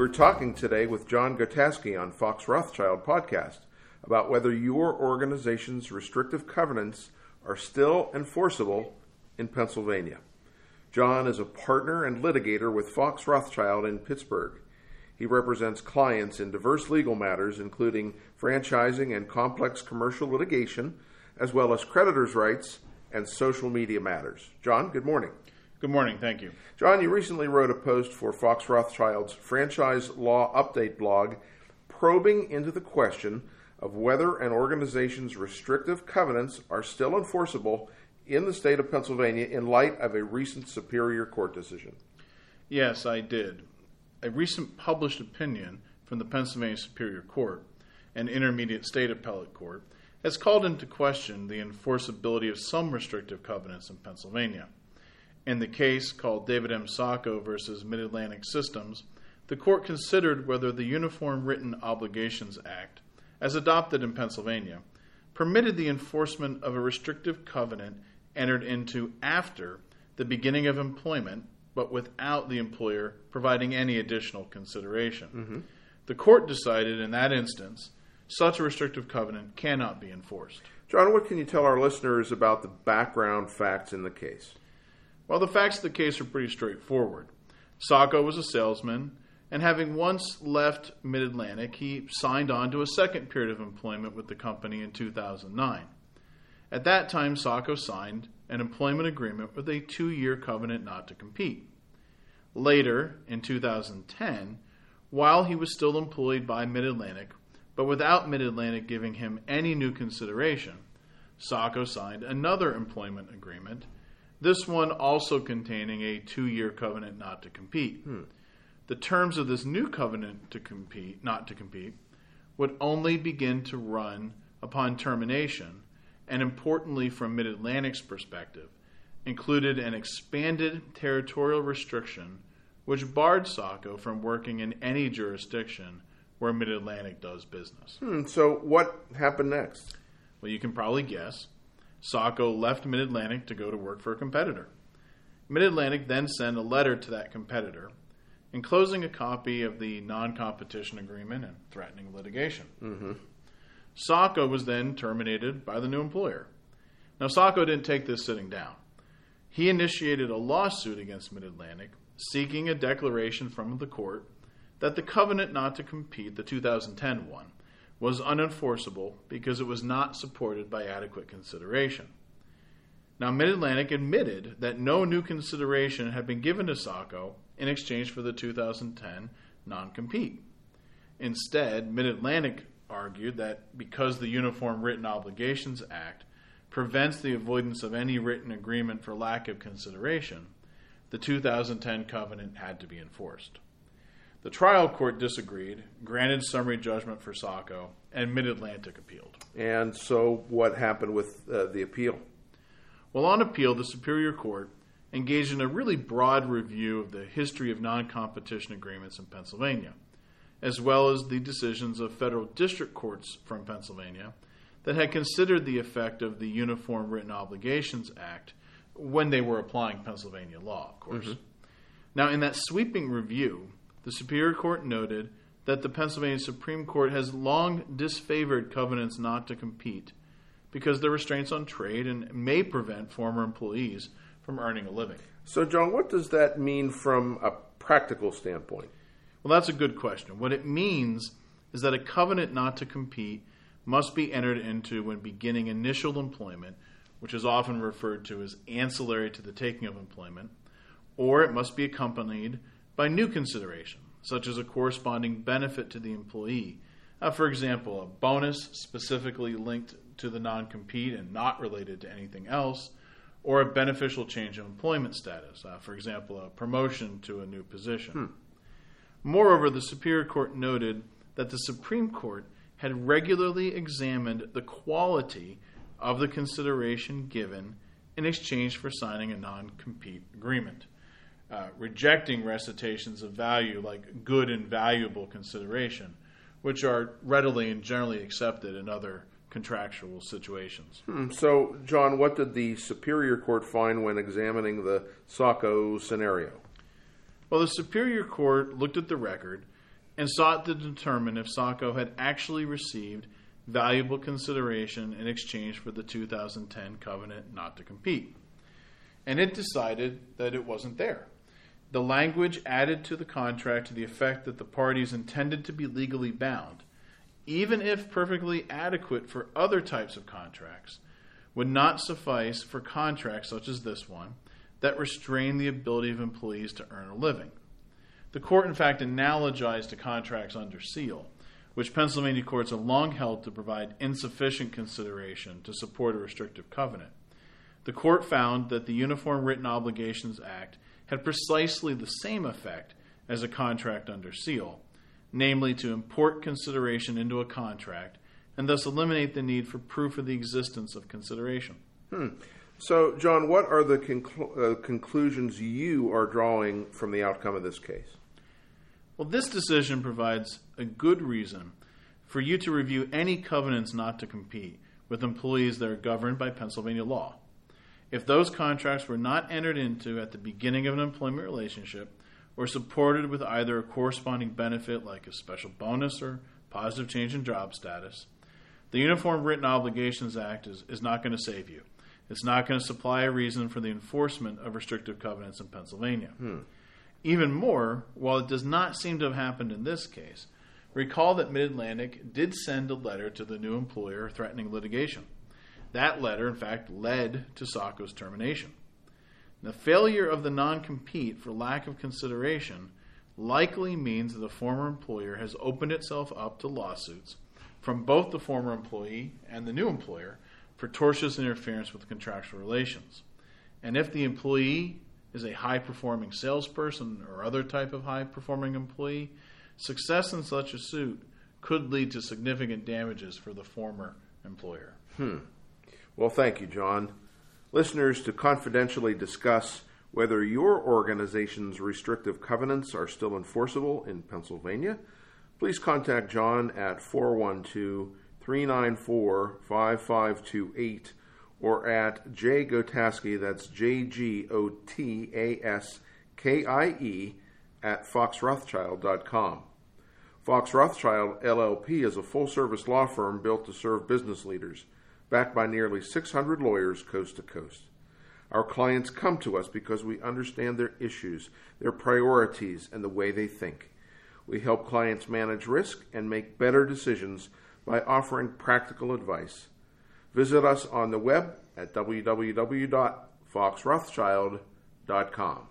We're talking today with John Gotaskie on Fox Rothschild podcast about whether your organization's restrictive covenants are still enforceable in Pennsylvania. John is a partner and litigator with Fox Rothschild in Pittsburgh. He represents clients in diverse legal matters, including franchising and complex commercial litigation, as well as creditors' rights and social media matters. John, good morning. Good morning. Thank you. John, you recently wrote a post for Fox Rothschild's Franchise Law Update blog probing into the question of whether an organization's restrictive covenants are still enforceable in the state of Pennsylvania in light of a recent Superior Court decision. Yes, I did. A recent published opinion from the Pennsylvania Superior Court an Intermediate State Appellate Court has called into question the enforceability of some restrictive covenants in Pennsylvania. In the case called David M. Socko versus Mid Atlantic Systems, the court considered whether the Uniform Written Obligations Act, as adopted in Pennsylvania, permitted the enforcement of a restrictive covenant entered into after the beginning of employment, but without the employer providing any additional consideration. Mm-hmm. The court decided in that instance such a restrictive covenant cannot be enforced. John, what can you tell our listeners about the background facts in the case? Well, the facts of the case are pretty straightforward. Socko was a salesman, and having once left Mid Atlantic, he signed on to a second period of employment with the company in 2009. At that time, Socko signed an employment agreement with a two year covenant not to compete. Later, in 2010, while he was still employed by Mid Atlantic, but without Mid Atlantic giving him any new consideration, Socko signed another employment agreement this one also containing a two year covenant not to compete. Hmm. The terms of this new covenant to compete, not to compete, would only begin to run upon termination, and importantly, from Mid Atlantic's perspective, included an expanded territorial restriction which barred Socko from working in any jurisdiction where Mid Atlantic does business. Hmm, so, what happened next? Well, you can probably guess. Socko left Mid Atlantic to go to work for a competitor. Mid Atlantic then sent a letter to that competitor, enclosing a copy of the non competition agreement and threatening litigation. Mm-hmm. Socko was then terminated by the new employer. Now, Socko didn't take this sitting down. He initiated a lawsuit against Mid Atlantic, seeking a declaration from the court that the covenant not to compete, the 2010 one, was unenforceable because it was not supported by adequate consideration. Now, Mid Atlantic admitted that no new consideration had been given to Socko in exchange for the 2010 non compete. Instead, Mid Atlantic argued that because the Uniform Written Obligations Act prevents the avoidance of any written agreement for lack of consideration, the 2010 covenant had to be enforced. The trial court disagreed, granted summary judgment for Socko, and Mid Atlantic appealed. And so, what happened with uh, the appeal? Well, on appeal, the Superior Court engaged in a really broad review of the history of non competition agreements in Pennsylvania, as well as the decisions of federal district courts from Pennsylvania that had considered the effect of the Uniform Written Obligations Act when they were applying Pennsylvania law, of course. Mm-hmm. Now, in that sweeping review, the Superior Court noted that the Pennsylvania Supreme Court has long disfavored covenants not to compete because they're restraints on trade and may prevent former employees from earning a living. So, John, what does that mean from a practical standpoint? Well, that's a good question. What it means is that a covenant not to compete must be entered into when beginning initial employment, which is often referred to as ancillary to the taking of employment, or it must be accompanied by new consideration, such as a corresponding benefit to the employee. Uh, for example, a bonus specifically linked to the non compete and not related to anything else, or a beneficial change of employment status, uh, for example, a promotion to a new position. Hmm. Moreover, the Superior Court noted that the Supreme Court had regularly examined the quality of the consideration given in exchange for signing a non compete agreement uh, rejecting recitations of value like good and valuable consideration, which are readily and generally accepted in other contractual situations. Hmm. So, John, what did the Superior Court find when examining the Socko scenario? Well, the Superior Court looked at the record and sought to determine if Socko had actually received valuable consideration in exchange for the 2010 covenant not to compete. And it decided that it wasn't there. The language added to the contract to the effect that the parties intended to be legally bound, even if perfectly adequate for other types of contracts, would not suffice for contracts such as this one that restrain the ability of employees to earn a living. The court, in fact, analogized to contracts under seal, which Pennsylvania courts have long held to provide insufficient consideration to support a restrictive covenant. The court found that the Uniform Written Obligations Act had precisely the same effect as a contract under seal, namely to import consideration into a contract and thus eliminate the need for proof of the existence of consideration. Hmm. So, John, what are the conclu- uh, conclusions you are drawing from the outcome of this case? Well, this decision provides a good reason for you to review any covenants not to compete with employees that are governed by Pennsylvania law. If those contracts were not entered into at the beginning of an employment relationship or supported with either a corresponding benefit like a special bonus or positive change in job status, the Uniform Written Obligations Act is, is not going to save you. It's not going to supply a reason for the enforcement of restrictive covenants in Pennsylvania. Hmm. Even more, while it does not seem to have happened in this case, recall that Mid Atlantic did send a letter to the new employer threatening litigation. That letter, in fact, led to Socko's termination. The failure of the non compete for lack of consideration likely means that the former employer has opened itself up to lawsuits from both the former employee and the new employer for tortious interference with contractual relations. And if the employee is a high performing salesperson or other type of high performing employee, success in such a suit could lead to significant damages for the former employer. Hmm. Well, thank you, John. Listeners, to confidentially discuss whether your organization's restrictive covenants are still enforceable in Pennsylvania, please contact John at 412 394 5528 or at J Gotaskie, that's J G O T A S K I E, at foxrothschild.com. Fox Rothschild LLP is a full service law firm built to serve business leaders, backed by nearly 600 lawyers coast to coast. Our clients come to us because we understand their issues, their priorities, and the way they think. We help clients manage risk and make better decisions by offering practical advice. Visit us on the web at www.foxrothschild.com.